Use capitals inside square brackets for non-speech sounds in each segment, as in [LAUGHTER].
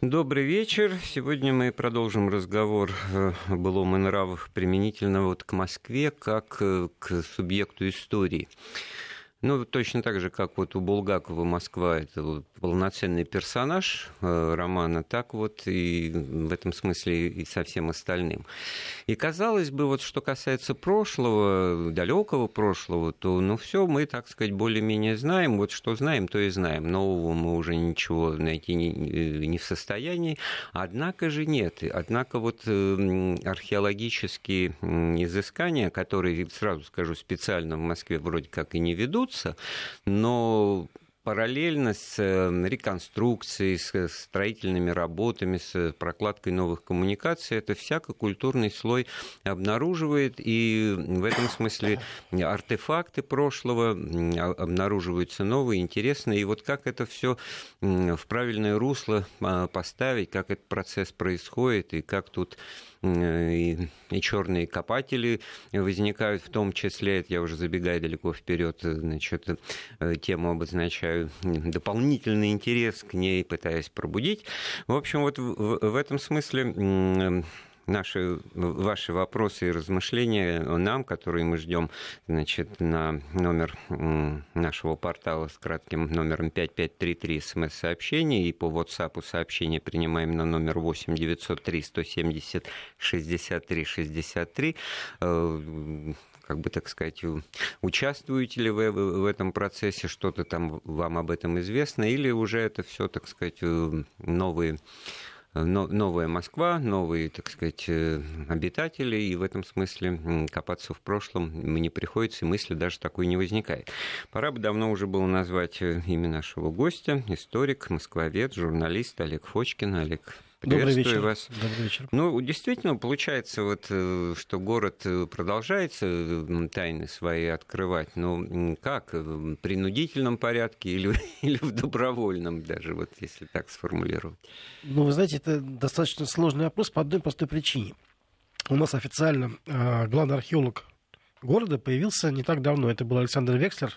Добрый вечер. Сегодня мы продолжим разговор о былом и нравах применительно вот к Москве как к субъекту истории. Ну, точно так же, как вот у Булгакова Москва это вот полноценный персонаж э, романа, так вот и в этом смысле и со всем остальным. И казалось бы, вот что касается прошлого, далекого прошлого, то ну все мы, так сказать, более-менее знаем. Вот что знаем, то и знаем. Нового мы уже ничего найти не, не в состоянии. Однако же нет. Однако вот э, археологические изыскания, которые, сразу скажу, специально в Москве вроде как и не ведут, ведутся, но параллельно с э, реконструкцией, с строительными работами, с прокладкой новых коммуникаций, это всякий культурный слой обнаруживает, и в этом смысле артефакты прошлого обнаруживаются новые, интересные, и вот как это все в правильное русло а, поставить, как этот процесс происходит, и как тут и, и черные копатели возникают в том числе, это я уже забегаю далеко вперед, значит, э, тему обозначаю, дополнительный интерес к ней пытаясь пробудить. В общем, вот в, в этом смысле наши, ваши вопросы и размышления нам, которые мы ждем значит, на номер нашего портала с кратким номером 5533 смс-сообщения и по WhatsApp сообщения принимаем на номер 8 903 170 63 63 как бы, так сказать, участвуете ли вы в этом процессе, что-то там вам об этом известно, или уже это все, так сказать, новые новая Москва, новые, так сказать, э, обитатели, и в этом смысле копаться в прошлом мне не приходится, и мысли даже такой не возникает. Пора бы давно уже было назвать э, имя нашего гостя, историк, москвовед, журналист Олег Фочкин. Олег, Добрый вечер. вас. Добрый вечер. Ну, действительно, получается, вот, э, что город э, продолжается э, тайны свои открывать, но как? В принудительном порядке или, [LAUGHS] или в добровольном даже, вот если так сформулировать? Ну, вы знаете, это достаточно сложный вопрос по одной простой причине. У нас официально главный археолог города появился не так давно. Это был Александр Векслер.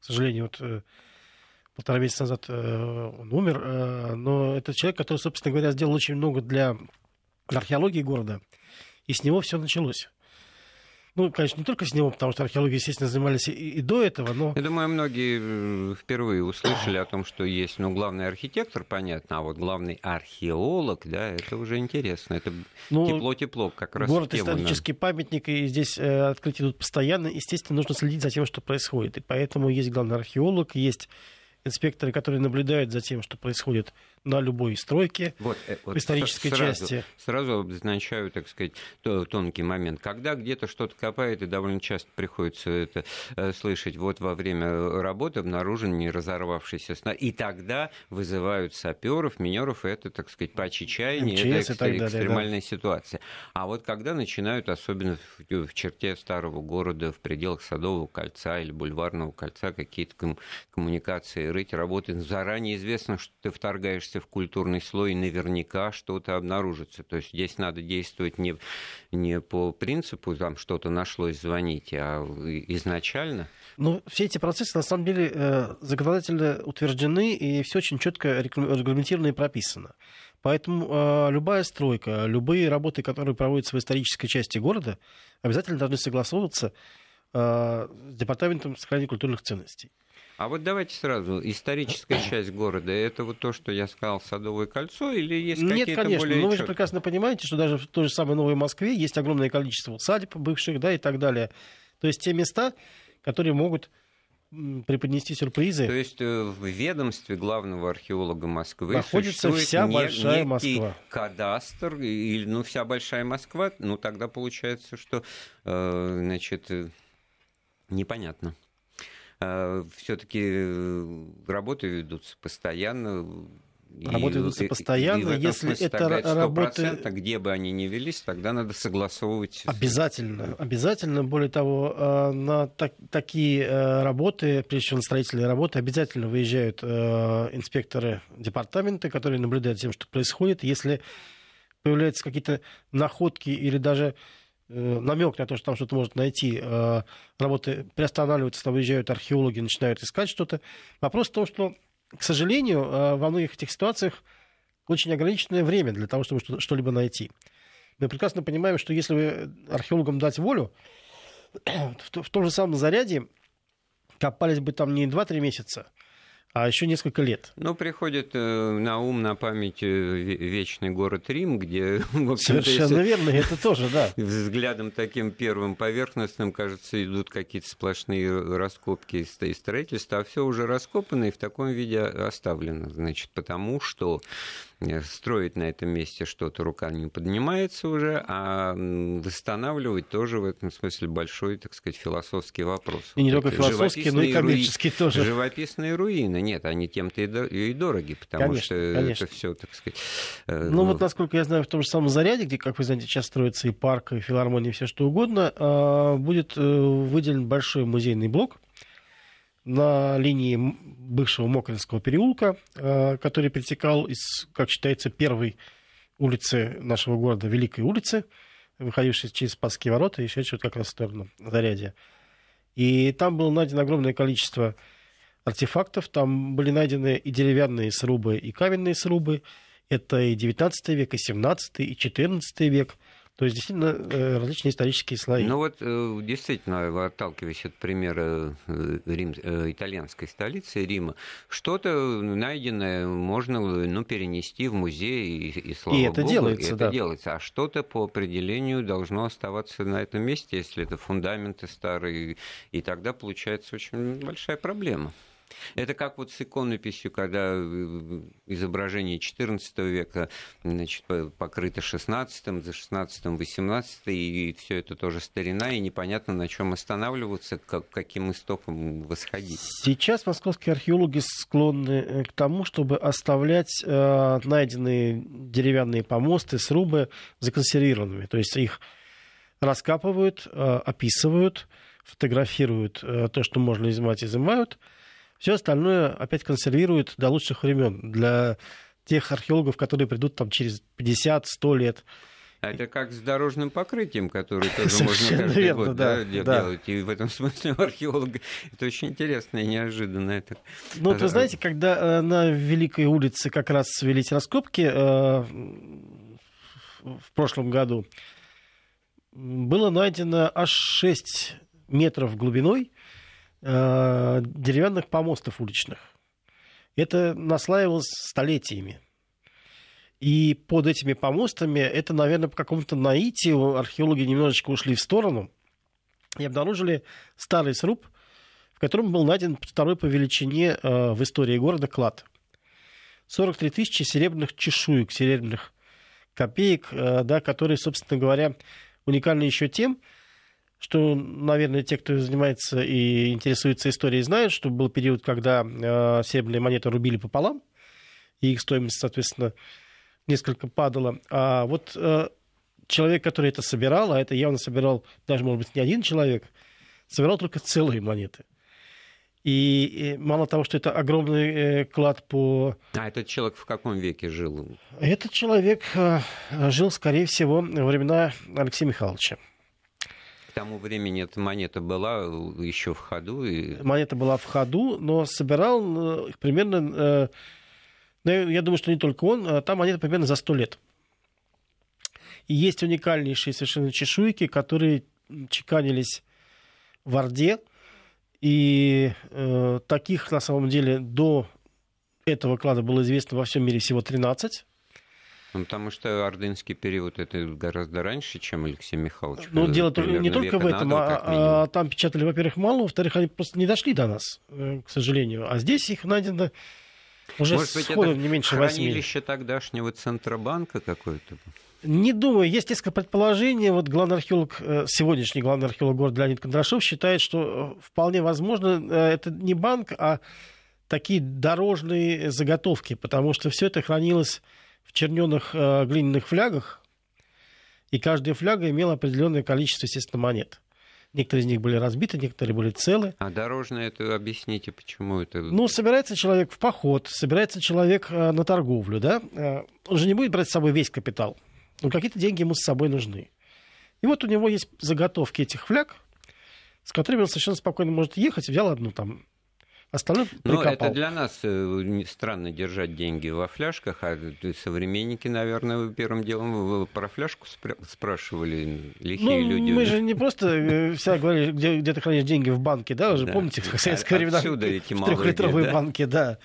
К сожалению, вот полтора месяца назад э, он умер, э, но это человек, который, собственно говоря, сделал очень много для археологии города, и с него все началось. Ну, конечно, не только с него, потому что археологией, естественно, занимались и, и до этого, но... Я думаю, многие э, впервые услышали о том, что есть, ну, главный архитектор, понятно, а вот главный археолог, да, это уже интересно. Это ну, тепло-тепло как раз Город исторический на... памятник, и здесь э, открытия идут постоянно. Естественно, нужно следить за тем, что происходит. И поэтому есть главный археолог, есть инспекторы, которые наблюдают за тем, что происходит на любой стройке вот, э, вот в исторической сразу, части. Сразу обозначаю, так сказать, тонкий момент. Когда где-то что-то копает, и довольно часто приходится это э, слышать, вот во время работы обнаружен не разорвавшийся снаряд, и тогда вызывают саперов, минеров, это, так сказать, по чаяния, это экстр... далее, экстремальная да. ситуация. А вот когда начинают, особенно в, в черте старого города, в пределах Садового кольца или Бульварного кольца, какие-то ком- коммуникации рыть, работать, заранее известно, что ты вторгаешься в культурный слой, наверняка что-то обнаружится. То есть здесь надо действовать не, не по принципу, там что-то нашлось, звоните, а изначально. Ну, все эти процессы, на самом деле, э, законодательно утверждены, и все очень четко регламентировано и прописано. Поэтому э, любая стройка, любые работы, которые проводятся в исторической части города, обязательно должны согласовываться э, с Департаментом сохранения культурных ценностей. А вот давайте сразу, историческая [COUGHS] часть города, это вот то, что я сказал, Садовое кольцо, или есть Нет, какие-то конечно, более... но вы же прекрасно понимаете, что даже в той же самой Новой Москве есть огромное количество усадеб бывших, да, и так далее. То есть те места, которые могут преподнести сюрпризы. То есть э, в ведомстве главного археолога Москвы находится вся не, большая Москва. кадастр, или ну, вся большая Москва, ну тогда получается, что э, значит, э, непонятно. А, все-таки э, работы ведутся постоянно. Работы ведутся постоянно, и, и если это работы... где бы они ни велись, тогда надо согласовывать. Обязательно, обязательно. Более того, э, на так, такие э, работы, прежде всего на строительные работы, обязательно выезжают инспекторы департамента, которые наблюдают за тем, что происходит. Если появляются какие-то находки или даже Э, намек на то, что там что-то может найти, э, работы приостанавливаются, там выезжают археологи, начинают искать что-то. Вопрос в том, что, к сожалению, э, во многих этих ситуациях очень ограниченное время для того, чтобы что-либо найти. Мы прекрасно понимаем, что если вы археологам дать волю, [CLEARS THROAT] в том же самом заряде копались бы там не 2-3 месяца, а еще несколько лет. Ну, приходит э, на ум, на память э, вечный город Рим, где... [LAUGHS] Совершенно верно, это тоже, да. [LAUGHS] Взглядом таким первым поверхностным, кажется, идут какие-то сплошные раскопки и строительства, а все уже раскопано и в таком виде оставлено, значит, потому что строить на этом месте что-то рука не поднимается уже, а восстанавливать тоже в этом смысле большой, так сказать, философский вопрос. И не только философский, но и коммерческий руи... тоже. Живописные руины. Нет, они тем-то и дороги, потому конечно, что конечно. это все, так сказать... Э, ну, вот насколько я знаю, в том же самом Заряде, где, как вы знаете, сейчас строится и парк, и филармония, и все что угодно, а, будет э, выделен большой музейный блок, на линии бывшего Мокринского переулка, э, который перетекал из, как считается, первой улицы нашего города, Великой улицы, выходившей через Спасские ворота и шедшей как раз в сторону Зарядья. И там было найдено огромное количество артефактов. Там были найдены и деревянные срубы, и каменные срубы. Это и 19 век, и 17, и 14 век. То есть, действительно, э, различные исторические слои. Ну вот, э, действительно, отталкиваясь от примера э, Рим, итальянской столицы Рима, что-то найденное можно ну, перенести в музей, и, и слава и это богу, делается, и это да. делается. А что-то по определению должно оставаться на этом месте, если это фундаменты старые, и тогда получается очень большая проблема. Это как вот с иконописью, когда э, изображение XIV века значит, покрыто XVI, за XVI, XVIII, и все это тоже старина, и непонятно, на чем останавливаться, как, каким истоком восходить. Сейчас московские археологи склонны э, к тому, чтобы оставлять э, найденные деревянные помосты, срубы законсервированными. То есть их раскапывают, э, описывают, фотографируют э, то, что можно изымать, изымают – все остальное опять консервируют до лучших времен для тех археологов, которые придут там через 50-100 лет. А это как с дорожным покрытием, которое тоже можно каждый верно, год да, да, делать. И в этом [LAUGHS] смысле у археолога это очень интересно и неожиданно. Это... Ну, вот вы знаете, когда э, на Великой улице как раз велись раскопки э, в прошлом году, было найдено аж 6 метров глубиной Э, деревянных помостов уличных. Это наслаивалось столетиями. И под этими помостами, это, наверное, по какому-то наитию археологи немножечко ушли в сторону и обнаружили старый сруб, в котором был найден второй по величине э, в истории города клад. 43 тысячи серебряных чешуек, серебряных копеек, э, да, которые, собственно говоря, уникальны еще тем, что, наверное, те, кто занимается и интересуется историей, знают, что был период, когда э, серебряные монеты рубили пополам, и их стоимость, соответственно, несколько падала. А вот э, человек, который это собирал, а это явно собирал даже, может быть, не один человек, собирал только целые монеты. И, и мало того, что это огромный э, клад по... А этот человек в каком веке жил? Этот человек э, жил, скорее всего, во времена Алексея Михайловича тому времени эта монета была э, еще в ходу. И... Монета была в ходу, но собирал их примерно, э, ну, я думаю, что не только он, а там монета примерно за сто лет. И есть уникальнейшие совершенно чешуйки, которые чеканились в Орде. И э, таких, на самом деле, до этого клада было известно во всем мире всего 13. Ну, потому что ордынский период это гораздо раньше, чем Алексей Михайлович. Ну, дело не только в этом, а, а там печатали, во-первых, мало, во-вторых, они просто не дошли до нас, э, к сожалению. А здесь их найдено уже Может быть, это не меньше хранилище 8. тогдашнего Центробанка какое-то? Не думаю. Есть несколько предположений. Вот главный археолог, э, сегодняшний главный археолог города Леонид Кондрашов считает, что э, вполне возможно это не банк, а такие дорожные заготовки, потому что все это хранилось в черненых э, глиняных флягах, и каждая фляга имела определенное количество, естественно, монет. Некоторые из них были разбиты, некоторые были целы. А дорожное это объясните, почему это? Ну, собирается человек в поход, собирается человек э, на торговлю, да? Э, он же не будет брать с собой весь капитал. Но какие-то деньги ему с собой нужны. И вот у него есть заготовки этих фляг, с которыми он совершенно спокойно может ехать. Взял одну там Остальное Ну, это для нас э, странно держать деньги во фляжках, а современники, наверное, первым делом про фляжку спрашивали лихие ну, люди. Мы же не просто э, вся говорили, где, где ты хранишь деньги в банке, да, уже да. помните, в советское времена, в трехлитровые да? банки, да.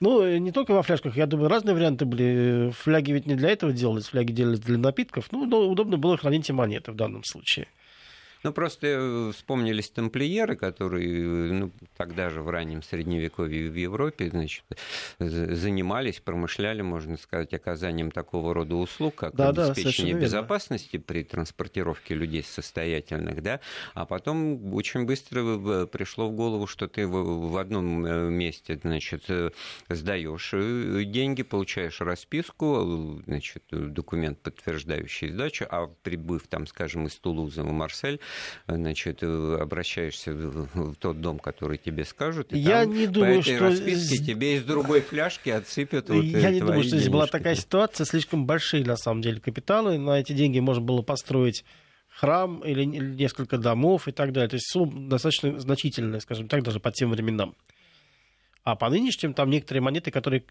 Ну, не только во фляжках, я думаю, разные варианты были. Фляги ведь не для этого делались, фляги делались для напитков. Ну, удобно было хранить и монеты в данном случае. Ну, просто э, вспомнились тамплиеры, которые э, ну, тогда же в раннем Средневековье в Европе значит, занимались, промышляли, можно сказать, оказанием такого рода услуг, как да, обеспечение да, безопасности верно. при транспортировке людей состоятельных, да, а потом очень быстро пришло в голову, что ты в одном э, месте, значит, сдаешь деньги, получаешь расписку, значит, документ, подтверждающий сдачу, а прибыв там, скажем, из Тулуза в Марсель, значит, э, обращаешься в тот дом, который тебе скажут, и я там не думаю, по этой что... расписке тебе из другой фляжки отсыпят вот Я не думаю, что здесь была такая ситуация, слишком большие, на самом деле, капиталы, на эти деньги можно было построить храм или несколько домов и так далее. То есть сумма достаточно значительная, скажем так, даже по тем временам. А по нынешним там некоторые монеты, которые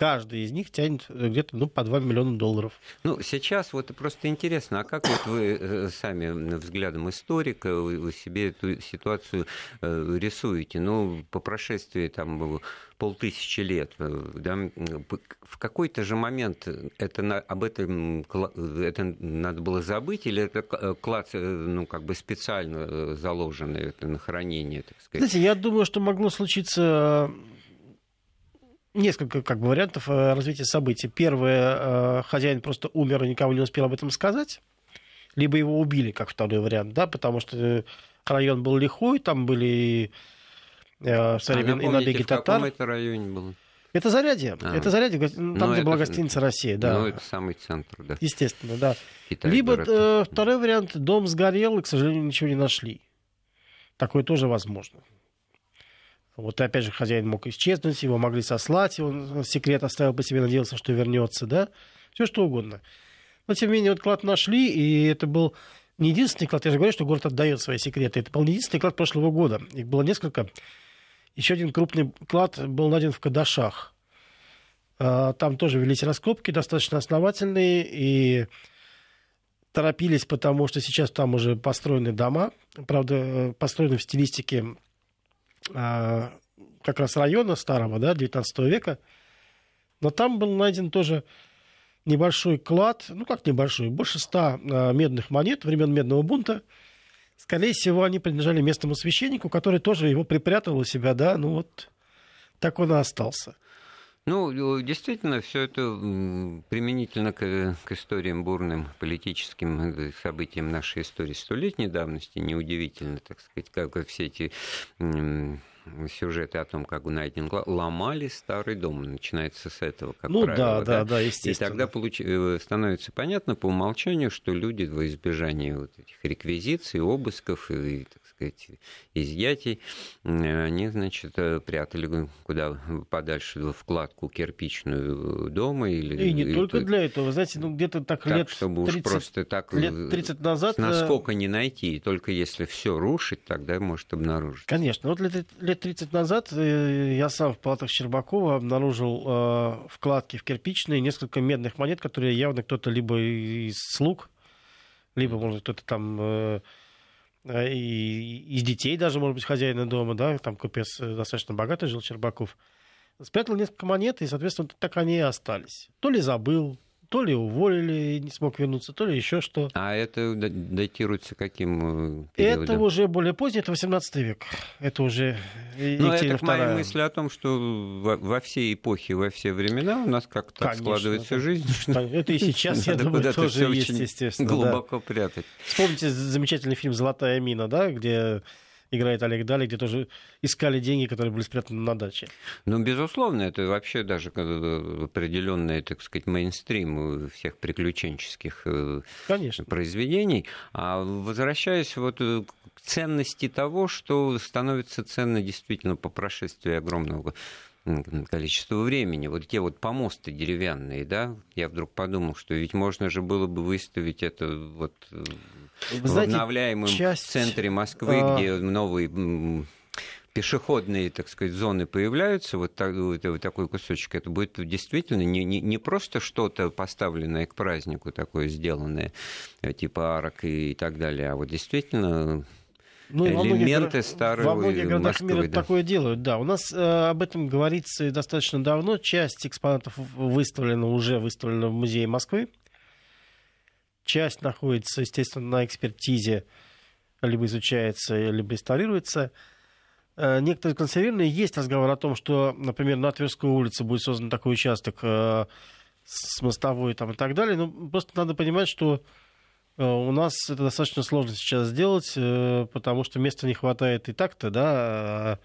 каждый из них тянет э, где-то ну, по 2 миллиона долларов. Ну, сейчас вот просто интересно, а как вот вы э, сами взглядом историка вы себе эту ситуацию э, рисуете? Ну, по прошествии там полтысячи лет, да, в какой-то же момент это на, об этом это надо было забыть, или это клад, ну, как бы специально заложенный это на хранение, так сказать? Знаете, я думаю, что могло случиться несколько как бы, вариантов э, развития событий. Первое, э, хозяин просто умер и никому не успел об этом сказать. Либо его убили, как второй вариант, да, потому что район был лихой, там были э, в свое время а и набеги татар. Это районе было? Это Зарядье. А. Это Зарядье, там, ну, где была гостиница «Россия». Да. Ну, это самый центр, да. Естественно, да. Китай Либо э, второй вариант, дом сгорел, и, к сожалению, ничего не нашли. Такое тоже возможно. Вот опять же хозяин мог исчезнуть, его могли сослать, он секрет оставил по себе, надеялся, что вернется, да, все что угодно. Но тем не менее, вот клад нашли, и это был не единственный клад, я же говорю, что город отдает свои секреты, это был не единственный клад прошлого года, их было несколько. Еще один крупный клад был найден в Кадашах. А, там тоже велись раскопки достаточно основательные, и торопились, потому что сейчас там уже построены дома, правда, э, построены в стилистике как раз района старого, да, 19 века. Но там был найден тоже небольшой клад, ну как небольшой, больше ста а, медных монет времен Медного бунта. Скорее всего, они принадлежали местному священнику, который тоже его припрятал у себя, да, ну вот так он и остался. Ну, действительно, все это применительно к, к историям бурным, политическим э, событиям нашей истории столетней давности, неудивительно, так сказать, как все эти сюжеты о том, как найден ломали старый дом. Начинается с этого, как ну, правило. да, да, да, естественно. И тогда получ... Э, становится понятно по умолчанию, что люди во избежание вот этих реквизиций, обысков и, так сказать, изъятий, они, значит, э, прятали куда подальше в вкладку кирпичную дома. Или, и не или только для этого. Вы знаете, ну где-то так, так лет чтобы 30, уж просто так лет 30 назад... Насколько не найти, и только если все рушить, тогда может обнаружить. Конечно. Вот лет, лет 30 назад э, я сам в палатах Щербакова обнаружил э, вкладки в кирпичные, несколько медных монет, которые явно кто-то либо из слуг, либо, может, кто-то там... Э, и из детей даже, может быть, хозяина дома, да, там купец достаточно богатый жил, Чербаков, спрятал несколько монет, и, соответственно, так они и остались. То ли забыл, то ли уволили и не смог вернуться, то ли еще что. А это датируется каким э, периодом? Это уже более позднее, это 18 век. Это уже Ну, это к моей мысли о том, что во, во все эпохи, во все времена у нас как-то так складывается это, жизнь. Что это и сейчас, [LAUGHS] я думаю, тоже есть, естественно. Глубоко прятать. Вспомните замечательный фильм «Золотая мина», да, где играет Олег Дали, где тоже искали деньги, которые были спрятаны на даче. Ну, безусловно, это вообще даже определенный, так сказать, мейнстрим всех приключенческих э, Конечно. произведений. А возвращаясь вот э, к ценности того, что становится ценно действительно по прошествии огромного количество времени. Вот те вот помосты деревянные, да, я вдруг подумал, что ведь можно же было бы выставить это вот Вы в знаете, обновляемом часть... центре Москвы, а... где новый пешеходные, так сказать, зоны появляются, вот, так, вот такой кусочек, это будет действительно не, не, не просто что-то поставленное к празднику, такое сделанное, э, типа арок и так далее, а вот действительно ну, элементы во старого Во многих городах Москвы, мира да. такое делают, да. У нас э, об этом говорится достаточно давно. Часть экспонатов выставлена, уже выставлена в Музее Москвы. Часть находится, естественно, на экспертизе, либо изучается, либо реставрируется. Э, некоторые консервированные. Есть разговор о том, что, например, на Тверской улице будет создан такой участок э, с мостовой там, и так далее. Но просто надо понимать, что у нас это достаточно сложно сейчас сделать, э, потому что места не хватает и так-то, да.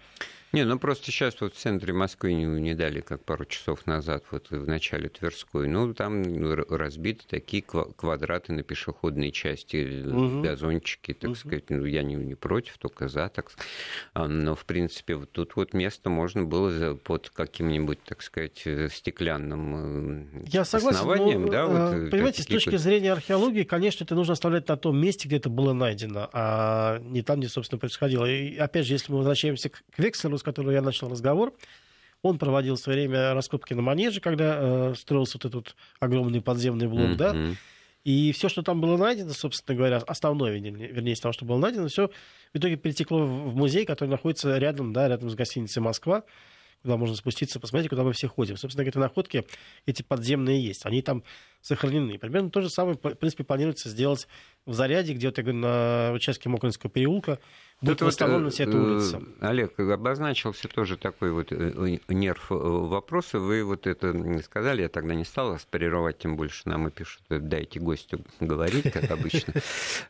А не, ну просто сейчас вот в центре Москвы не, не дали, как пару часов назад, вот в начале Тверской. Ну, там ну, разбиты такие квадраты на пешеходной части, угу. газончики, так угу. сказать. Ну, я не, не против, только за, так сказать. Но, в принципе, вот тут вот место можно было под каким-нибудь, так сказать, э, стеклянным э, я согласен, основанием. Но, да, вот, понимаете, с точки зрения археологии, конечно, это нужно оставлять на том месте, где это было найдено, а не там, где, собственно, происходило. И, опять же, если мы возвращаемся к Векселю, которого я начал разговор, он проводил в свое время раскопки на манеже, когда э, строился вот этот огромный подземный блок, mm-hmm. да. И все, что там было найдено, собственно говоря, основное, вернее, из того, что было найдено, все в итоге перетекло в музей, который находится рядом, да, рядом с гостиницей Москва, куда можно спуститься, посмотреть, куда мы все ходим. Собственно, эти находки, эти подземные есть, они там сохранены. Примерно то же самое, в принципе, планируется сделать в Заряде, где вот, я говорю, на участке Мокринского переулка, будет Тут восстановлена вся эта улица. Олег, обозначился тоже такой вот э, нерв э, вопроса. Вы вот это сказали, я тогда не стал аспирировать, тем больше нам и пишут, дайте гостю говорить, как обычно. [LAUGHS]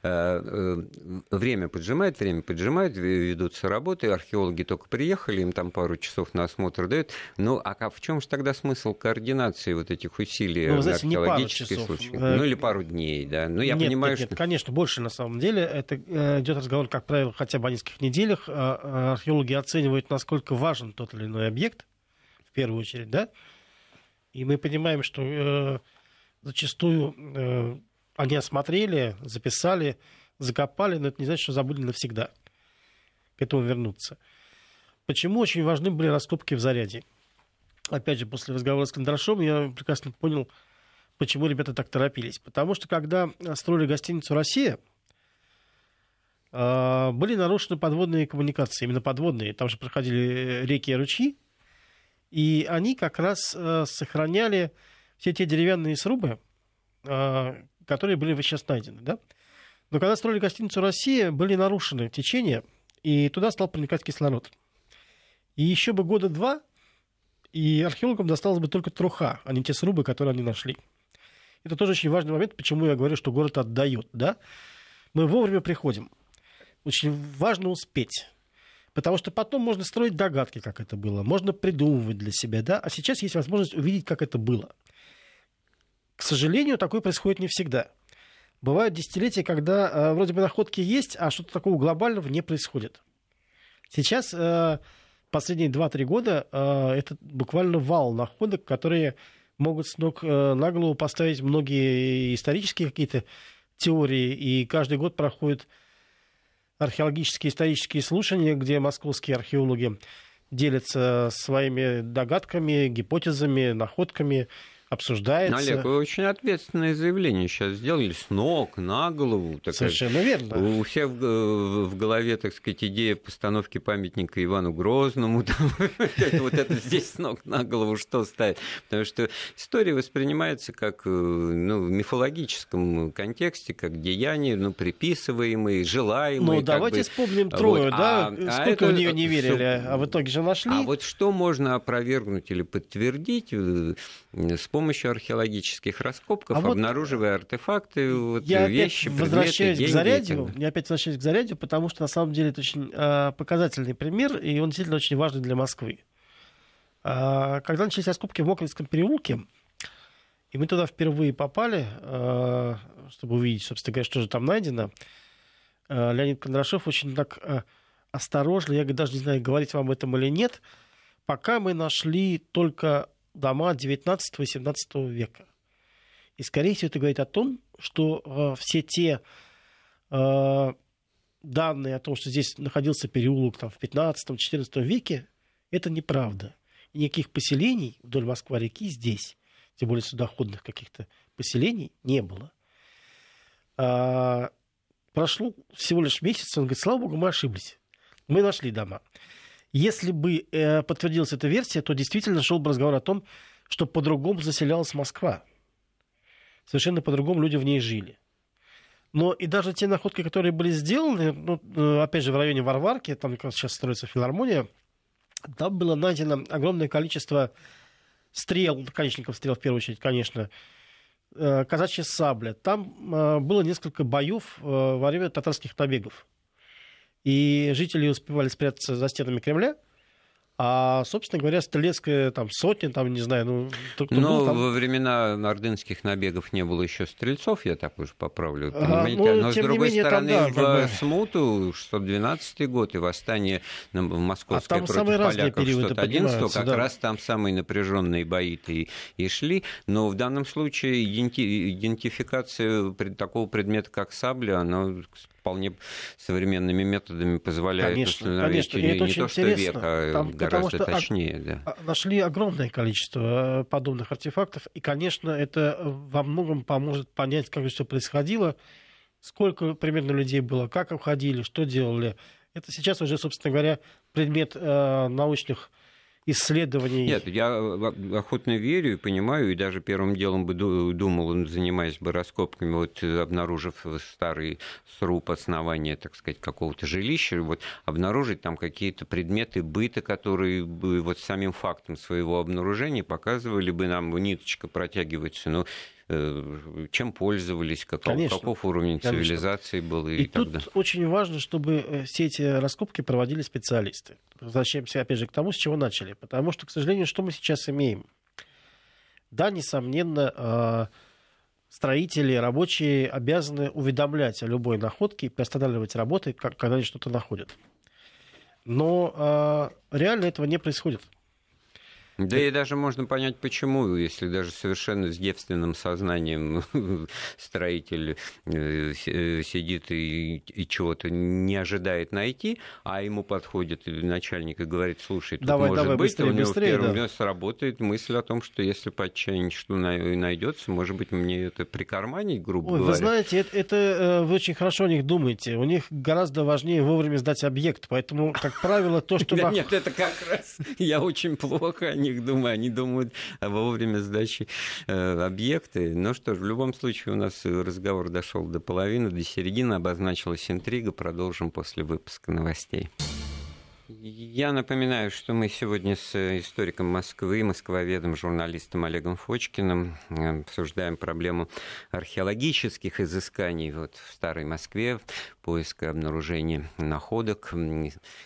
Э, время поджимает, время поджимает, ведутся работы, археологи только приехали, им там пару часов на осмотр дают. Ну, а в чем же тогда смысл координации вот этих усилий ну, знаете, археологических случаев? Ну, или пару дней, да. Ну, я понимаю, что... конечно, больше на самом деле. Это идет разговор, как правило, хотя бы о нескольких неделях а, археологи оценивают, насколько важен тот или иной объект, в первую очередь, да, и мы понимаем, что э, зачастую э, они осмотрели, записали, закопали, но это не значит, что забыли навсегда к этому вернуться. Почему очень важны были раскопки в заряде? Опять же, после разговора с Кондрашом я прекрасно понял, почему ребята так торопились. Потому что когда строили гостиницу «Россия», а, были нарушены подводные коммуникации, именно подводные. Там же проходили реки и ручьи, и они как раз э, сохраняли все те деревянные срубы, а, которые были сейчас найдены. Да? Но когда строили гостиницу «Россия», были нарушены течения, и туда стал проникать кислород. И еще бы года два, и археологам досталось бы только труха, а не те срубы, которые они нашли. Это тоже очень важный момент, почему я говорю, что город отдает. Да? Мы вовремя приходим очень важно успеть. Потому что потом можно строить догадки, как это было, можно придумывать для себя, да, а сейчас есть возможность увидеть, как это было. К сожалению, такое происходит не всегда. Бывают десятилетия, когда э, вроде бы находки есть, а что-то такого глобального не происходит. Сейчас, э, последние 2-3 года, э, это буквально вал находок, которые могут с ног э, на голову поставить многие исторические какие-то теории, и каждый год проходит археологические исторические слушания, где московские археологи делятся своими догадками, гипотезами, находками, обсуждается. Олег, вы очень ответственное заявление сейчас сделали с ног на голову. Так Совершенно верно. У всех в, в голове, так сказать, идея постановки памятника Ивану Грозному. [LAUGHS] Вот это здесь с ног на голову что ставить? Потому что история воспринимается как э, ну, в мифологическом контексте, как деяние, ну, приписываемые, желаемые. Ну, давайте вспомним Трою, да? А, Сколько а в нее не верили, а в итоге же нашли. А вот что можно опровергнуть или подтвердить э, с помощью археологических раскопков, а обнаруживая вот артефакты, вот, я вещи, опять возвращаюсь предметы, к зарядью, Я опять возвращаюсь к зарядью, потому что на самом деле это очень э, показательный пример, и он действительно очень важный для Москвы. Э, когда начались раскопки в Мокринском переулке, и мы туда впервые попали, э, чтобы увидеть, собственно говоря, что же там найдено, э, Леонид Кондрашов очень так э, осторожно, я даже не знаю, говорить вам об этом или нет, пока мы нашли только дома 19-18 века. И, скорее всего, это говорит о том, что э, все те э, данные о том, что здесь находился переулок там, в 15-14 веке, это неправда. И никаких поселений вдоль Москва-реки здесь, тем более судоходных каких-то поселений, не было. А, прошло всего лишь месяц, он говорит, слава богу, мы ошиблись. Мы нашли дома. Если бы э, подтвердилась эта версия, то действительно шел бы разговор о том, что по-другому заселялась Москва. Совершенно по-другому люди в ней жили. Но и даже те находки, которые были сделаны, ну, э, опять же, в районе Варварки, там как раз сейчас строится филармония, там было найдено огромное количество стрел, наконечников стрел в первую очередь, конечно, э, казачья сабля. Там э, было несколько боев во время татарских набегов. И жители успевали спрятаться за стенами Кремля, а, собственно говоря, стрелецкая там сотня, там, не знаю, ну... Кто, кто Но был, там... во времена ордынских набегов не было еще стрельцов, я так уже поправлю. А, ну, Но, с другой менее, стороны, там, да, в смуту, 612 год, и восстание московское а против поляков в 611 как да. раз там самые напряженные бои-то и, и шли. Но в данном случае идентификация такого предмета, как сабля, она вполне современными методами позволяет конечно, установить конечно. не, не то, что век, а Там, гораздо точнее. Да. А, нашли огромное количество э, подобных артефактов, и, конечно, это во многом поможет понять, как все происходило, сколько примерно людей было, как уходили, что делали. Это сейчас уже, собственно говоря, предмет э, научных исследований. Нет, я э, охотно верю и понимаю, и даже первым делом бы думал, занимаясь бы раскопками, вот обнаружив старый сруб основания, так сказать, какого-то жилища, вот обнаружить там какие-то предметы быта, которые бы вот самим фактом своего обнаружения показывали бы нам, ниточка протягивается, ну, Э, чем пользовались, каков, конечно, каков уровень конечно. цивилизации был. И, и тут далее. очень важно, чтобы э, все эти раскопки проводили специалисты. Возвращаемся опять же к тому, с чего начали. Потому что, к сожалению, что мы сейчас имеем? Да, несомненно, э, строители, рабочие обязаны уведомлять о любой находке и приостанавливать работы, когда они что-то находят. Но реально этого не происходит. Да и даже можно понять, почему, если даже совершенно с девственным сознанием [LAUGHS] строитель э, э, сидит и, и чего-то не ожидает найти, а ему подходит начальник и говорит, слушай, тут давай, может давай, быть, быстрее, у него быстрее, первый да. сработает мысль о том, что если по отчаянию что найдется, может быть, мне это прикарманить, грубо Ой, говоря. Вы знаете, это, это э, вы очень хорошо о них думаете. У них гораздо важнее вовремя сдать объект, поэтому, как правило, то, что... Нет, это как раз я очень плохо них думаю, они думают во время сдачи э, объекты. Ну что ж, в любом случае у нас разговор дошел до половины, до середины, обозначилась интрига. Продолжим после выпуска новостей. Я напоминаю, что мы сегодня с историком Москвы, москвоведом, журналистом Олегом Фочкиным э, обсуждаем проблему археологических изысканий вот в Старой Москве, поиска обнаружения находок,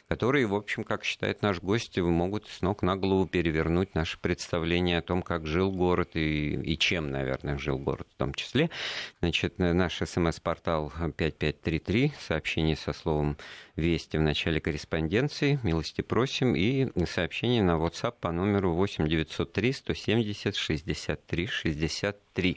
которые, в общем, как считает наш гость, могут с ног на голову перевернуть наше представление о том, как жил город и, и чем, наверное, жил город в том числе. Значит, наш смс-портал 5533, сообщение со словом «Вести» в начале корреспонденции, милости просим, и сообщение на WhatsApp по номеру 8 903 170 63 63.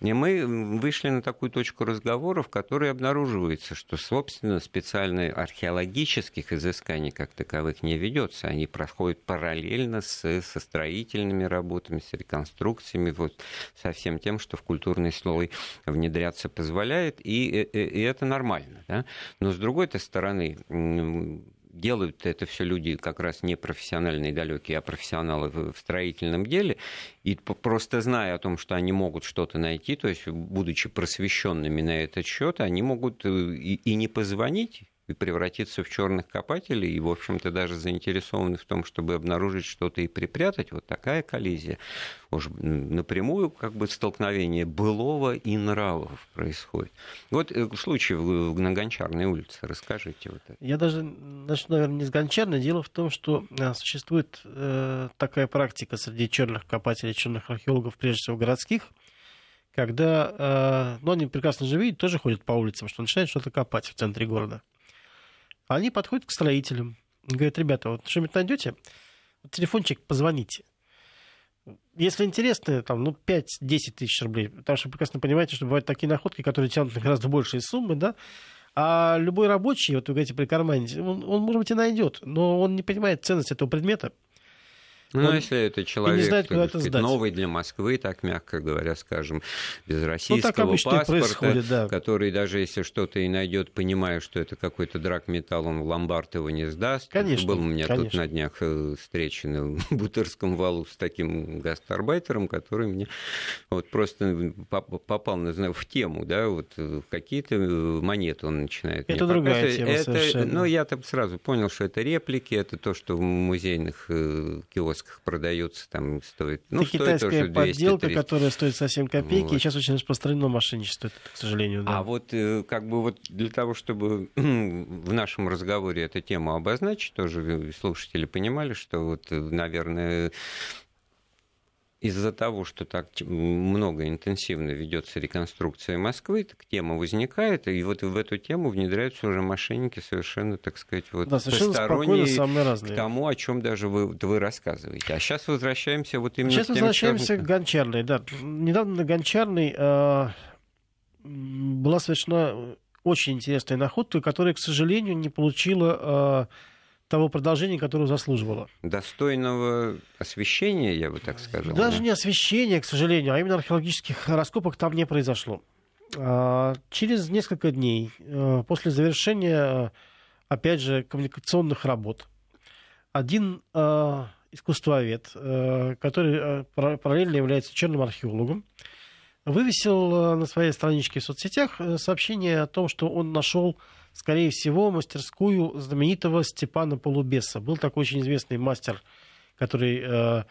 И мы вышли на такую точку разговора, в которой обнаруживается, что, собственно, специально археологических изысканий как таковых не ведется. Они проходят параллельно с, со строительными работами, с реконструкциями, вот, со всем тем, что в культурный слой внедряться позволяет, и, и, и это нормально. Да? Но, с другой стороны, делают это все люди как раз не профессиональные далекие, а профессионалы в строительном деле, и просто зная о том, что они могут что-то найти, то есть будучи просвещенными на этот счет, они могут э, и, и не позвонить, и превратиться в черных копателей, и, в общем-то, даже заинтересованы в том, чтобы обнаружить что-то и припрятать, вот такая коллизия. Уж напрямую как бы столкновение былого и нравов происходит. Вот э, случай на Гончарной улице, расскажите. Вот это. Я даже начну, наверное, не с Гончарной. Дело в том, что э, существует э, такая практика среди черных копателей, черных археологов, прежде всего городских, когда, э, ну, они прекрасно же видят, тоже ходят по улицам, что начинают что-то копать в центре города. Они подходят к строителям, говорят, ребята, вот что-нибудь найдете, телефончик позвоните. Если интересно, там, ну, 5-10 тысяч рублей, потому что прекрасно понимаете, что бывают такие находки, которые тянут на гораздо большие суммы, да, А любой рабочий, вот вы говорите, прикарманить, он, он, может быть, и найдет, но он не понимает ценность этого предмета. Ну, он если это человек, не знает, куда это сказать, новый для Москвы, так мягко говоря, скажем, без российского ну, паспорта, да. который даже если что-то и найдет, понимая, что это какой-то драгметалл, он в ломбард его не сдаст. Конечно. Был у меня конечно. тут на днях э, встреча на [LAUGHS] Бутырском валу с таким гастарбайтером, который мне вот просто попал, не знаю, в тему, да, вот э, какие-то э, монеты он начинает. Это другая тема это, совершенно. Ну, я-то сразу понял, что это реплики, это то, что в музейных киосках киосках продается, там стоит... Ну, это стоит китайская тоже 200, подделка, которая стоит совсем копейки, вот. и сейчас очень распространено мошенничество, к сожалению. Да. А вот э, как бы вот для того, чтобы [CLEARS THROAT] в нашем разговоре эту тему обозначить, тоже слушатели понимали, что вот, э, наверное, из-за того, что так много интенсивно ведется реконструкция Москвы, так тема возникает, и вот в эту тему внедряются уже мошенники совершенно, так сказать, вот да, посторонние к тому, о чем даже вы, вы рассказываете. А сейчас возвращаемся вот именно сейчас к тем, возвращаемся чем... к Гончарной. Да. Недавно на Гончарной э, была совершена очень интересная находка, которая, к сожалению, не получила... Э, того продолжения, которое заслуживало. Достойного освещения, я бы так сказал. Даже не освещения, к сожалению, а именно археологических раскопок там не произошло. А, через несколько дней э, после завершения, опять же, коммуникационных работ, один э, искусствовед, э, который параллельно является черным археологом, вывесил на своей страничке в соцсетях сообщение о том, что он нашел скорее всего, мастерскую знаменитого Степана Полубеса. Был такой очень известный мастер, который э,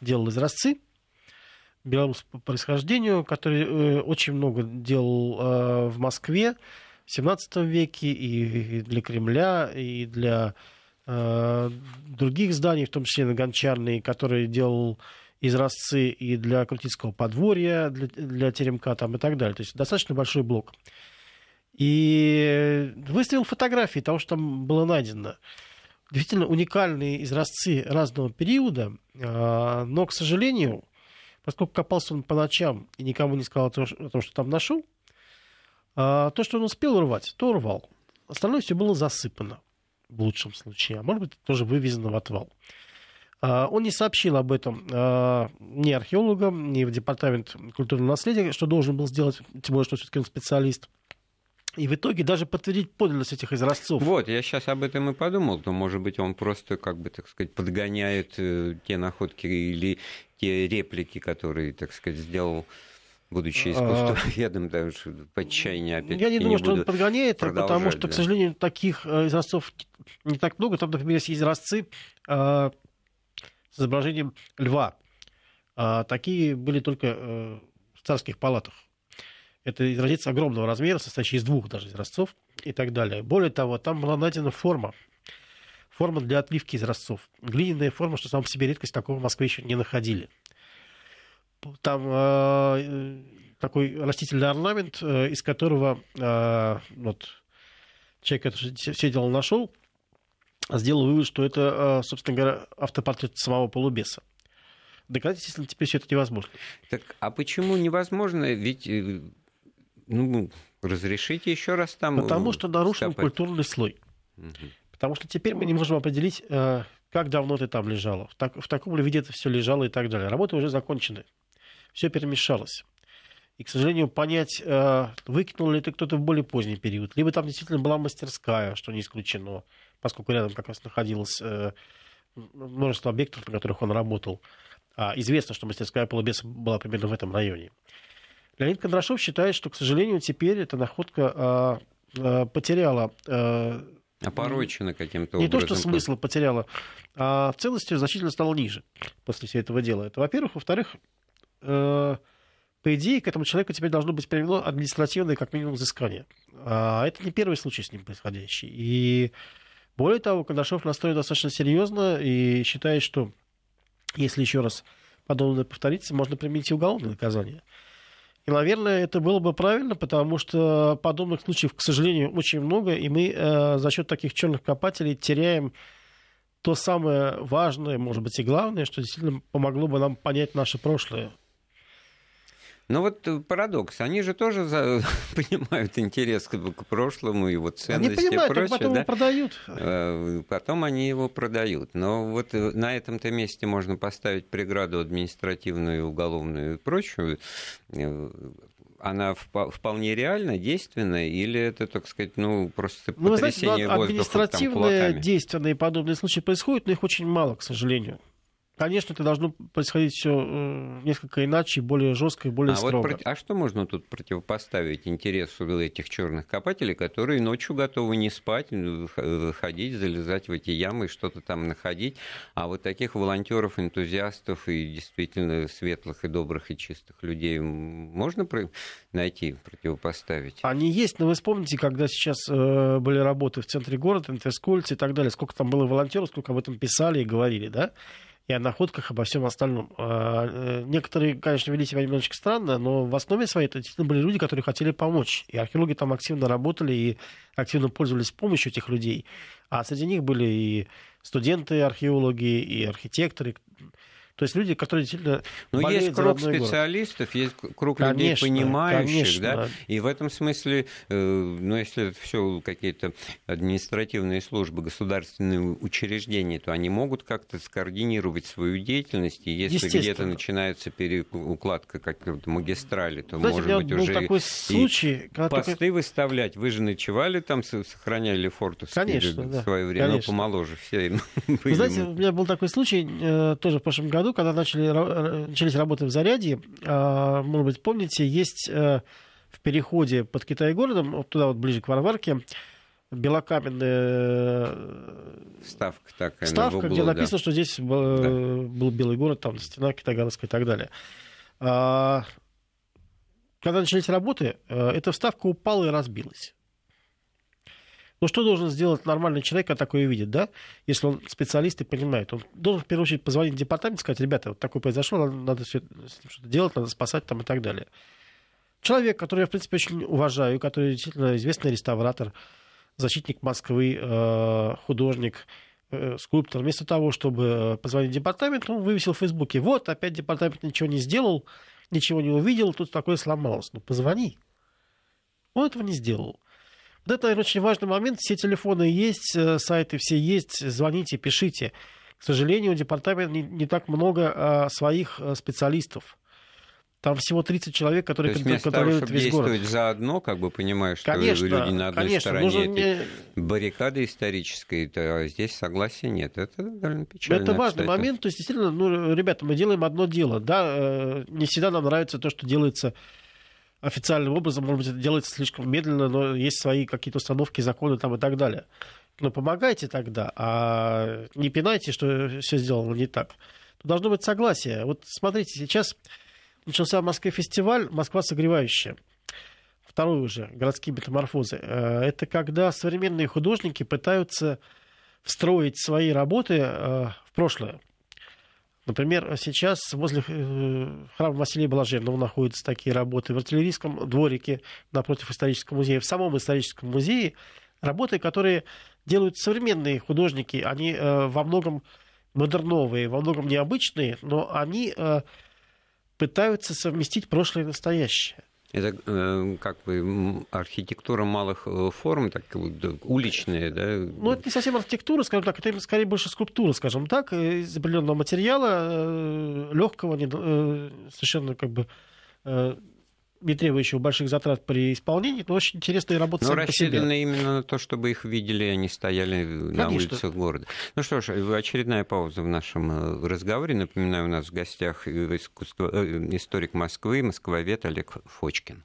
делал изразцы, белорус по происхождению, который э, очень много делал э, в Москве в 17 веке и для Кремля, и для э, других зданий, в том числе на Гончарной, который делал изразцы и для Крутицкого подворья, для, для теремка там, и так далее. То есть достаточно большой блок. И выставил фотографии того, что там было найдено. Действительно уникальные изразцы разного периода, а, но, к сожалению, поскольку копался он по ночам и никому не сказал о том, что там нашел, а, то, что он успел урвать, то урвал. Остальное все было засыпано в лучшем случае, а может быть тоже вывезено в отвал. А, он не сообщил об этом ни археологам, ни в департамент культурного наследия, что должен был сделать, тем более, что все-таки он специалист – и в итоге даже подтвердить подлинность этих изразцов. Вот, я сейчас об этом и подумал, но, может быть, он просто, как бы, так сказать, подгоняет э, те находки или те реплики, которые, так сказать, сделал будучи а, искусствоведом, [LAUGHS] даже по отчаянию опять Я не думаю, не что он подгоняет, потому что, да. к сожалению, таких э, изразцов не так много. Там, например, есть изразцы э, с изображением льва. А такие были только э, в царских палатах. Это изразец огромного размера, состоящий из двух даже изразцов и так далее. Более того, там была найдена форма. Форма для отливки изразцов. Глиняная форма, что сам по себе редкость, такого в Москве еще не находили. Там э, такой растительный орнамент, э, из которого э, вот, человек это все дело нашел, сделал вывод, что это, э, собственно говоря, автопортрет самого полубеса. Доказать, естественно, теперь все это невозможно. Так, а почему невозможно? Ведь э, ну, разрешите еще раз там... Потому что нарушен стопать. культурный слой. Угу. Потому что теперь мы не можем определить, э, как давно ты там лежала, в, так, в таком ли виде это все лежало и так далее. Работа уже закончена. Все перемешалось. И, к сожалению, понять, э, выкинул ли ты кто-то в более поздний период, либо там действительно была мастерская, что не исключено, поскольку рядом как раз находилось э, множество объектов, на которых он работал. А известно, что мастерская полубеса была примерно в этом районе. Леонид Кондрашов считает, что, к сожалению, теперь эта находка а, а, потеряла... А, Опорочена каким-то образом. Не то, что смысл потеряла, а ценностью значительно стала ниже после всего этого дела. Это, во-первых. Во-вторых, э, по идее, к этому человеку теперь должно быть применено административное, как минимум, взыскание. А это не первый случай с ним происходящий. И более того, Кондрашов настроен достаточно серьезно и считает, что если еще раз подобное повторится, можно применить и уголовное наказание. И, наверное, это было бы правильно, потому что подобных случаев, к сожалению, очень много, и мы э, за счет таких черных копателей теряем то самое важное, может быть, и главное, что действительно помогло бы нам понять наше прошлое. Ну вот э, парадокс. Они же тоже за... [LAUGHS] понимают интерес к, прошлому, его ценности они понимают, и прочее. потом да? его продают. Э, потом они его продают. Но вот э, на этом-то месте можно поставить преграду административную, уголовную и прочую она вполне реально, действенна, или это, так сказать, ну, просто ну, потрясение знаете, ну, воздуха административные действия подобные случаи происходят, но их очень мало, к сожалению. Конечно, это должно происходить все э, несколько иначе, более жестко и более а строго. Вот, а что можно тут противопоставить интересу этих черных копателей, которые ночью готовы не спать, ходить, залезать в эти ямы, что-то там находить, а вот таких волонтеров, энтузиастов и действительно светлых и добрых и чистых людей можно найти, противопоставить? Они есть, но вы вспомните, когда сейчас э, были работы в центре города, Интерскольце и так далее, сколько там было волонтеров, сколько об этом писали и говорили, да? И о находках, обо всем остальном. А, э, некоторые, конечно, вели себя немножечко странно, но в основе своей это действительно были люди, которые хотели помочь. И археологи там активно работали и активно пользовались помощью этих людей. А среди них были и студенты, археологи, и архитекторы, то есть люди, которые действительно Ну, есть круг специалистов, город. есть круг конечно, людей, понимающих, конечно. да, и в этом смысле, э, ну, если это все какие-то административные службы, государственные учреждения, то они могут как-то скоординировать свою деятельность, и если где-то начинается переукладка как-то магистрали, то, Знаете, может быть, уже такой случай, и посты только... выставлять. Вы же ночевали там, сохраняли форты конечно, в свое время, конечно. но помоложе все. Вы знаете, у меня был такой случай э, тоже в прошлом году, году, когда начали, начались работы в Зарядье, а, может быть, помните, есть э, в переходе под Китай-городом, вот туда вот ближе к Варварке, белокаменная э, ставка такая ставка, углу, где написано, да. что здесь был, да. был белый город, там стена Китайгородская и так далее. А, когда начались работы, э, эта вставка упала и разбилась. Но что должен сделать нормальный человек, когда такое видит, да? Если он специалист и понимает. Он должен в первую очередь позвонить в департамент и сказать, ребята, вот такое произошло, надо, надо все что-то делать, надо спасать там и так далее. Человек, который я, в принципе, очень уважаю, который действительно известный реставратор, защитник Москвы, э, художник, э, скульптор, вместо того, чтобы позвонить в департамент, он вывесил в Фейсбуке, вот, опять департамент ничего не сделал, ничего не увидел, тут такое сломалось. Ну, позвони. Он этого не сделал. Вот это очень важный момент. Все телефоны есть, э, сайты все есть. Звоните, пишите. К сожалению, департамент не, не так много а, своих э, специалистов. Там всего 30 человек, которые То есть контролируют того, весь город. заодно, как бы понимаешь, что конечно, люди на одной конечно, стороне этой не... баррикады исторической, то а здесь согласия нет. Это довольно печально. Это важный кстати. момент. То есть, действительно, ну, ребята, мы делаем одно дело. Да, э, не всегда нам нравится то, что делается официальным образом, может быть, это делается слишком медленно, но есть свои какие-то установки, законы там и так далее. Но помогайте тогда, а не пинайте, что все сделано не так. Тут должно быть согласие. Вот смотрите, сейчас начался в Москве фестиваль «Москва согревающая». Второй уже, городские метаморфозы. Э, это когда современные художники пытаются встроить свои работы э, в прошлое. Например, сейчас возле э, храма Василия Блаженного находятся такие работы. В артиллерийском дворике напротив исторического музея, в самом историческом музее работы, которые делают современные художники. Они э, во многом модерновые, во многом необычные, но они э, пытаются совместить прошлое и настоящее. Это э, как бы архитектура малых э, форм, так уличная, да? Ну, это не совсем архитектура, скажем так, это скорее больше скульптура, скажем так, из определенного материала, э, легкого, совершенно как бы не требующего больших затрат при исполнении, но очень интересные работы Но рассчитаны именно на то, чтобы их видели, они стояли Конечно. на улицах города. Ну что ж, очередная пауза в нашем э, разговоре. Напоминаю, у нас в гостях искусство... Э, историк Москвы, москвовед Олег Фочкин.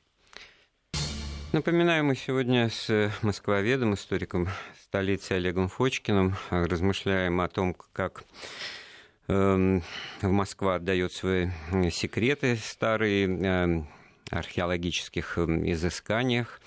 Напоминаю, мы сегодня с москвоведом, историком столицы Олегом Фочкиным размышляем о том, как эм, Москва отдает свои секреты старые эм, археологических изысканиях,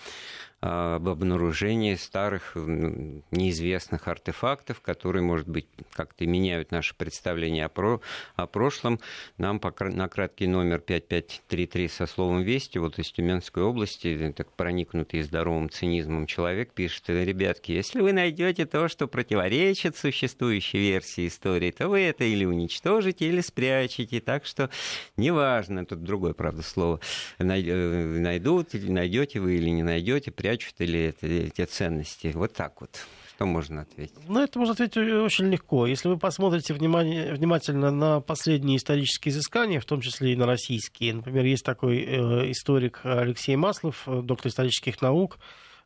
об обнаружении старых неизвестных артефактов, которые, может быть, как-то меняют наше представление о, про, о прошлом. Нам по, на краткий номер 5533 со словом «Вести» вот из Тюменской области, так проникнутый здоровым цинизмом человек, пишет, ребятки, если вы найдете то, что противоречит существующей версии истории, то вы это или уничтожите, или спрячете. Так что неважно, тут другое, правда, слово, э, найдут, найдете вы или не найдете, прячут или эти ценности. Вот так вот. Что можно ответить? Ну, это можно ответить очень легко. Если вы посмотрите внимание, внимательно на последние исторические изыскания, в том числе и на российские. Например, есть такой э, историк Алексей Маслов, э, доктор исторических наук,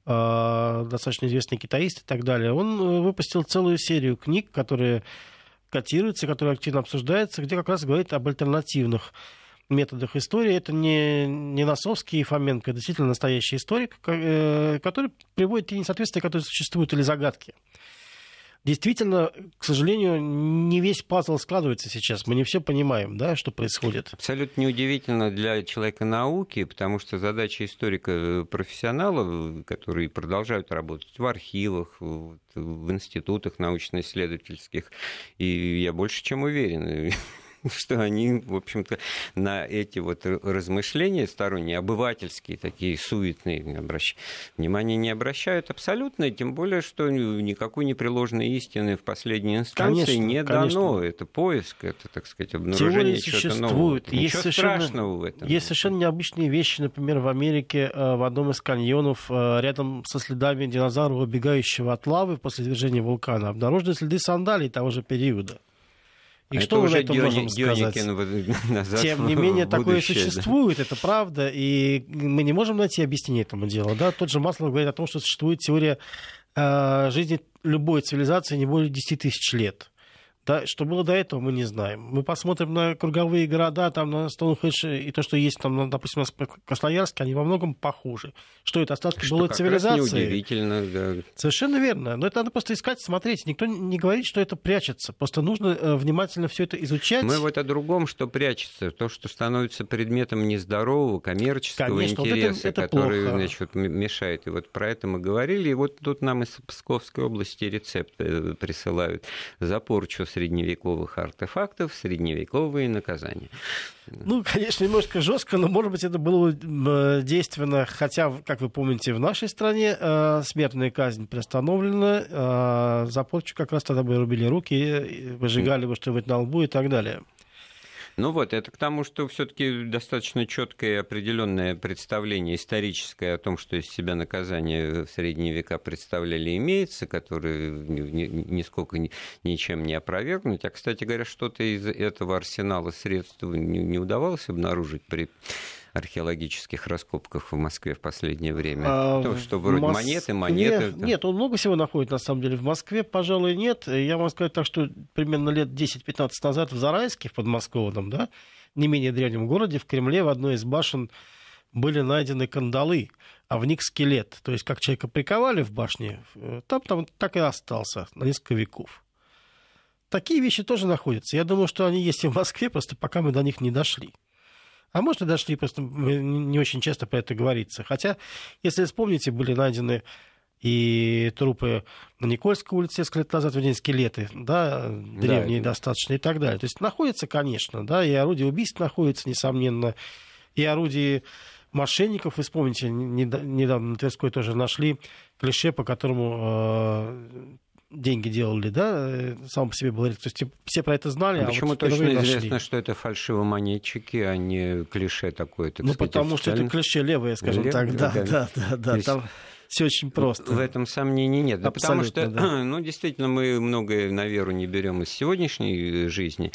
э, достаточно известный китаист и так далее. Он э, выпустил целую серию книг, которые котируются, которые активно обсуждаются, где как раз говорит об альтернативных методах истории. Это не, не Носовский и Фоменко, это действительно настоящий историк, э, который приводит те несоответствия, которые существуют, или загадки. Действительно, к сожалению, не весь пазл складывается сейчас. Мы не все понимаем, да, что происходит. Абсолютно неудивительно для человека науки, потому что задача историка-профессионала, которые продолжают работать в архивах, в институтах научно-исследовательских, и я больше чем уверен, [LAUGHS] [LAUGHS] что они, в общем-то, на эти вот размышления сторонние, обывательские, такие суетные, обращ... внимания не обращают абсолютно, тем более, что никакой непреложной истины в последней инстанции конечно, не конечно. дано. Это поиск, это, так сказать, обнаружение чего-то нового. Есть Ничего страшного в этом. Есть совершенно необычные вещи, например, в Америке э, в одном из каньонов э, рядом со следами динозавра, убегающего от лавы после извержения вулкана, обнаружены следы сандалий того же периода. И а что мы на этом можем сказать? [LAUGHS] Назад Тем не менее, такое существует, да. это правда, и мы не можем найти объяснение этому делу. Да? Тот же Маслов говорит о том, что существует теория э, жизни любой цивилизации не более 10 тысяч лет. Да, что было до этого, мы не знаем. Мы посмотрим на круговые города, там на Стоунхедж и то, что есть там, допустим, в Красноярске, они во многом похожи. Что это остатки что было цивилизации? Неудивительно, да. Совершенно верно. Но это надо просто искать, смотреть. Никто не говорит, что это прячется. Просто нужно э, внимательно все это изучать. Мы вот о другом, что прячется. То, что становится предметом нездорового, коммерческого Конечно, интереса, вот это, это который плохо. значит, мешает. И вот про это мы говорили. И вот тут нам из Псковской области рецепт э, присылают за порчу средневековых артефактов, средневековые наказания. Ну, конечно, немножко жестко, но, может быть, это было действенно, хотя, как вы помните, в нашей стране э, смертная казнь приостановлена, э, за порчу как раз тогда бы рубили руки, выжигали бы что-нибудь на лбу и так далее. Ну вот, это к тому, что все-таки достаточно четкое и определенное представление историческое о том, что из себя наказание в средние века представляли, имеется, которое нисколько ничем не опровергнуть. А, кстати говоря, что-то из этого арсенала средств не удавалось обнаружить при археологических раскопках в Москве в последнее время? А, То, что вроде Моск... монеты, монеты. Нет, нет, он много всего находит, на самом деле. В Москве, пожалуй, нет. Я могу сказать так, что примерно лет 10-15 назад в Зарайске, в подмосковном, да, не менее древнем городе, в Кремле, в одной из башен были найдены кандалы, а в них скелет. То есть, как человека приковали в башне, э, там, там так и остался на несколько веков. Такие вещи тоже находятся. Я думаю, что они есть и в Москве, просто пока мы до них не дошли. А может, и дошли, просто не очень часто про это говорится. Хотя, если вспомните, были найдены и трупы на Никольской улице несколько лет назад, вернее, скелеты, да, древние да, достаточно и так далее. То есть находится, конечно, да, и орудие убийств находится, несомненно, и орудие мошенников. Вы вспомните, недавно на Тверской тоже нашли клише, по которому э, деньги делали, да, э, сам по себе был То есть все про это знали. А, а почему вот точно известно, нашли. что это фальшивомонетчики, а не клише такое? Ну, сказать, потому официально... что это клише левое, скажем Лев... так. Да, да, да. да, да. Там все очень просто. В этом сомнений нет. Да потому что, да. [CLEARS THROAT] ну, действительно, мы многое на веру не берем из сегодняшней жизни.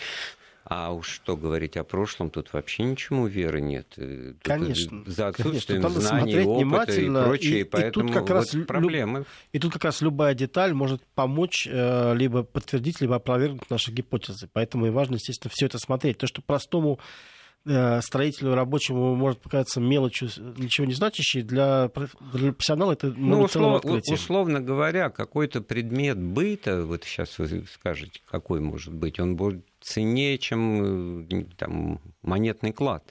А уж что говорить о прошлом, тут вообще ничему веры нет. Э, тут конечно. За отсутствием конечно, знаний, опыта и прочее, и, поэтому и тут как вот раз проблемы. И тут как раз любая деталь может помочь э, либо подтвердить, либо опровергнуть наши гипотезы. Поэтому и важно, естественно, все это смотреть. То, что простому э, строителю, рабочему может показаться мелочью, ничего не значащей, для, профессионала это ну, услов, условно говоря, какой-то предмет быта, вот сейчас вы скажете, какой может быть, он будет ценнее, чем э, там, монетный клад.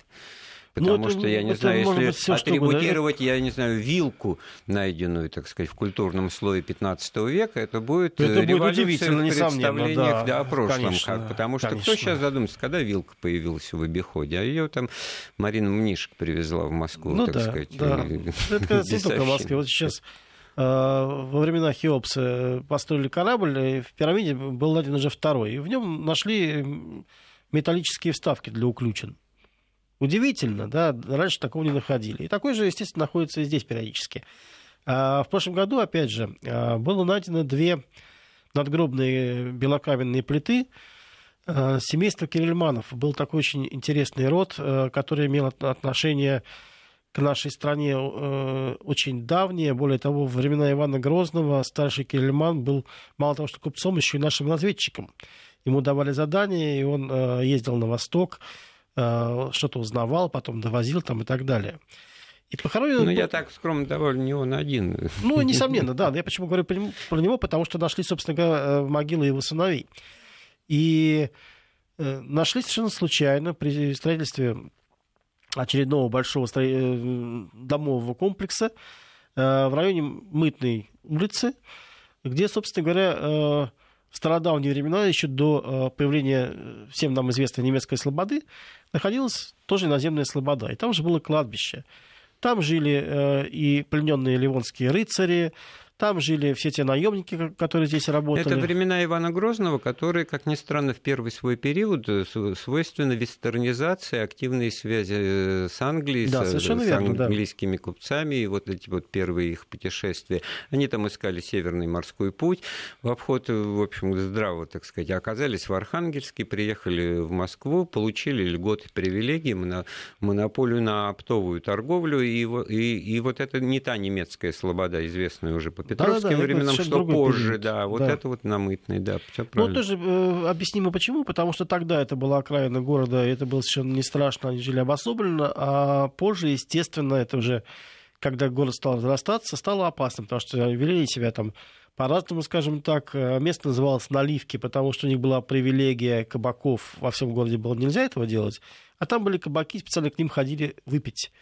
Потому ну, что, я не знаю, если все, атрибутировать, да? я не знаю, вилку, найденную, так сказать, в культурном слое 15 века, это будет это революция будет в представлениях да, да, о прошлом. Конечно, как, потому что конечно. кто сейчас задумается, когда вилка появилась в обиходе? А ее там Марина Мнишек привезла в Москву, ну, так да, сказать. Да. Это не только [LAUGHS] в Москве. Вот сейчас э, во времена Хеопса построили корабль, и в пирамиде был найден уже второй. И в нем нашли металлические вставки для уключен. Удивительно, да, раньше такого не находили. И такой же, естественно, находится и здесь периодически. А в прошлом году, опять же, а, было найдено две надгробные белокаменные плиты а, семейства Кирильманов. Был такой очень интересный род, который имел отношение к нашей стране очень давнее. Более того, во времена Ивана Грозного старший Кирильман был мало того, что купцом, еще и нашим разведчиком. Ему давали задания, и он ездил на восток, что-то узнавал, потом довозил там и так далее. И похоронен... Ну, я так скромно довольно не он один. Ну, [LAUGHS] несомненно, да. Я почему говорю про него, потому что нашли, собственно говоря, э, могилы его сыновей. И э, нашли совершенно случайно при строительстве очередного большого стро... Э, домового комплекса в районе Мытной улицы, где, собственно говоря, в стародавние времена, еще до появления всем нам известной немецкой слободы, находилась тоже наземная слобода. И там же было кладбище. Там жили э, и плененные ливонские рыцари, там жили все те наемники, которые здесь работали. Это времена Ивана Грозного, которые, как ни странно, в первый свой период э, свойственны вестернизации, активные связи э, с Англией, да, с, с верно, английскими да. купцами, и вот эти вот первые их путешествия. Они там искали Северный морской путь в обход, в общем, здраво, так сказать, оказались в Архангельске, приехали в Москву, получили льготы, привилегии, монополию на оптовую торговлю, и, и, и вот это не та немецкая слобода, известная уже по Петровским да, да, временам, что позже, период. да, вот да. это вот намытный, да, все Ну, тоже э, объяснимо почему, потому что тогда это была окраина города, и это было совершенно не страшно, они жили обособленно, а позже, естественно, это уже, когда город стал разрастаться, стало опасно, потому что вели себя там по-разному, скажем так. Э, место называлось Наливки, потому что у них была привилегия кабаков. Во всем городе было нельзя этого делать. А там были кабаки, специально к ним ходили выпить.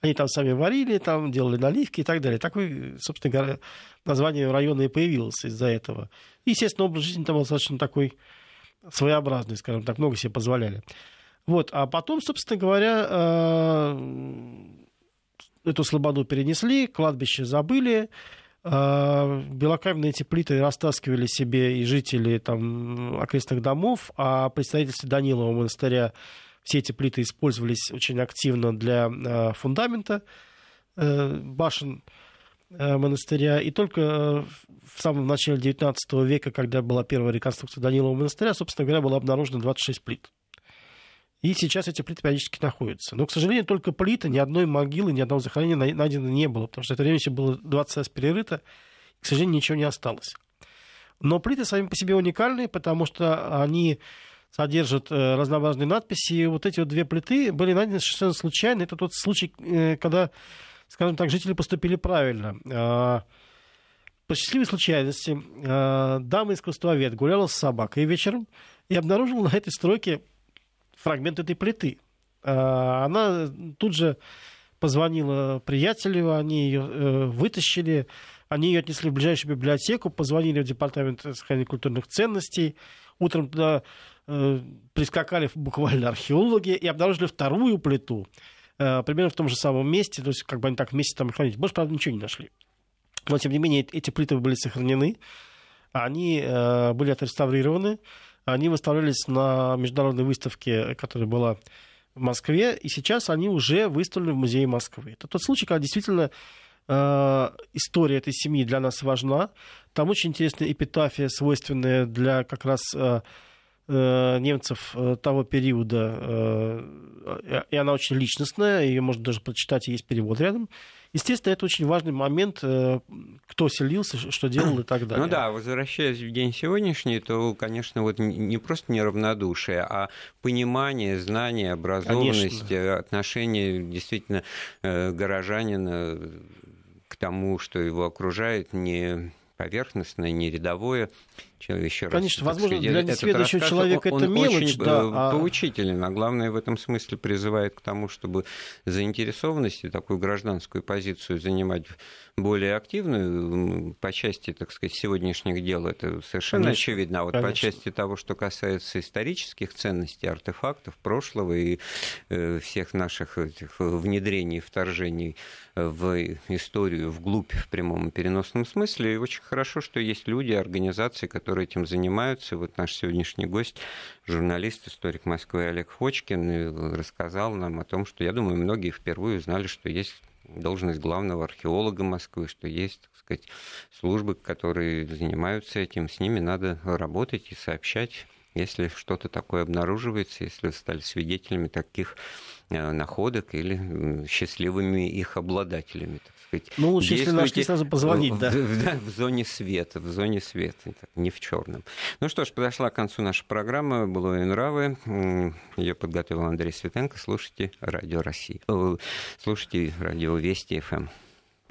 Они там сами варили, там делали наливки и так далее. Такое, собственно говоря, название района и появилось из-за этого. И, естественно, образ жизни там был достаточно такой своеобразный, скажем так, много себе позволяли. Вот, а потом, собственно говоря, э, эту слободу перенесли, кладбище забыли, э, белокаменные эти плиты растаскивали себе и жители там, окрестных домов, а строительстве Данилова монастыря все эти плиты использовались очень активно для э, фундамента э, башен э, монастыря. И только в самом начале XIX века, когда была первая реконструкция Данилова монастыря, собственно говоря, было обнаружено 26 плит. И сейчас эти плиты периодически находятся. Но, к сожалению, только плиты, ни одной могилы, ни одного захоронения найдено не было, потому что это время все было 20 раз перерыто, и, к сожалению, ничего не осталось. Но плиты сами по себе уникальные, потому что они содержит э, разнообразные надписи. И вот эти вот две плиты были найдены совершенно случайно. Это тот случай, э, когда, скажем так, жители поступили правильно. Э, по счастливой случайности э, дама-искусствовед гуляла с собакой вечером и обнаружила на этой стройке фрагмент этой плиты. Э, она тут же позвонила приятелю, они ее э, вытащили, они ее отнесли в ближайшую библиотеку, позвонили в департамент сохранения культурных ценностей. Утром туда прискакали [LAUGHS] буквально археологи и обнаружили вторую плиту, э, примерно в том же самом месте, то есть как бы они так вместе там хранить. Больше, правда, ничего не нашли. Но, тем не менее, эти плиты были сохранены, они э, были отреставрированы, они выставлялись на международной выставке, которая была в Москве, и сейчас они уже выставлены в Музее Москвы. Это тот случай, когда действительно история этой семьи для нас важна. Там очень интересная эпитафия, свойственная для как раз Э, немцев э, того периода, э, и она очень личностная, ее можно даже прочитать, есть перевод рядом. Естественно, это очень важный момент, кто селился, что делал и так далее. Ну да, возвращаясь в день сегодняшний, то, конечно, вот не просто неравнодушие, а понимание, знание, образованность, конечно. отношение действительно горожанина к тому, что его окружает, не поверхностное, не рядовое. Еще Конечно, раз, возможно, сказать, для несведущего человека это мелочь, очень да, а поучителен, а главное в этом смысле призывает к тому, чтобы заинтересованность и такую гражданскую позицию занимать более активную по части, так сказать, сегодняшних дел, это совершенно конечно, очевидно. А вот конечно. по части того, что касается исторических ценностей, артефактов прошлого и э, всех наших внедрений, вторжений в историю, вглубь в прямом и переносном смысле, и очень хорошо, что есть люди, организации, которые этим занимаются. Вот наш сегодняшний гость, журналист, историк Москвы Олег Фочкин, рассказал нам о том, что, я думаю, многие впервые узнали, что есть должность главного археолога Москвы, что есть, так сказать, службы, которые занимаются этим, с ними надо работать и сообщать, если что-то такое обнаруживается, если стали свидетелями таких находок или счастливыми их обладателями, так сказать. Ну, лучше, если нашли, сразу позвонить, да. В, да, в зоне света, в зоне света, не в черном. Ну что ж, подошла к концу наша программа «Было и нравы». Ее подготовил Андрей Светенко. Слушайте Радио России. Слушайте Радио Вести ФМ.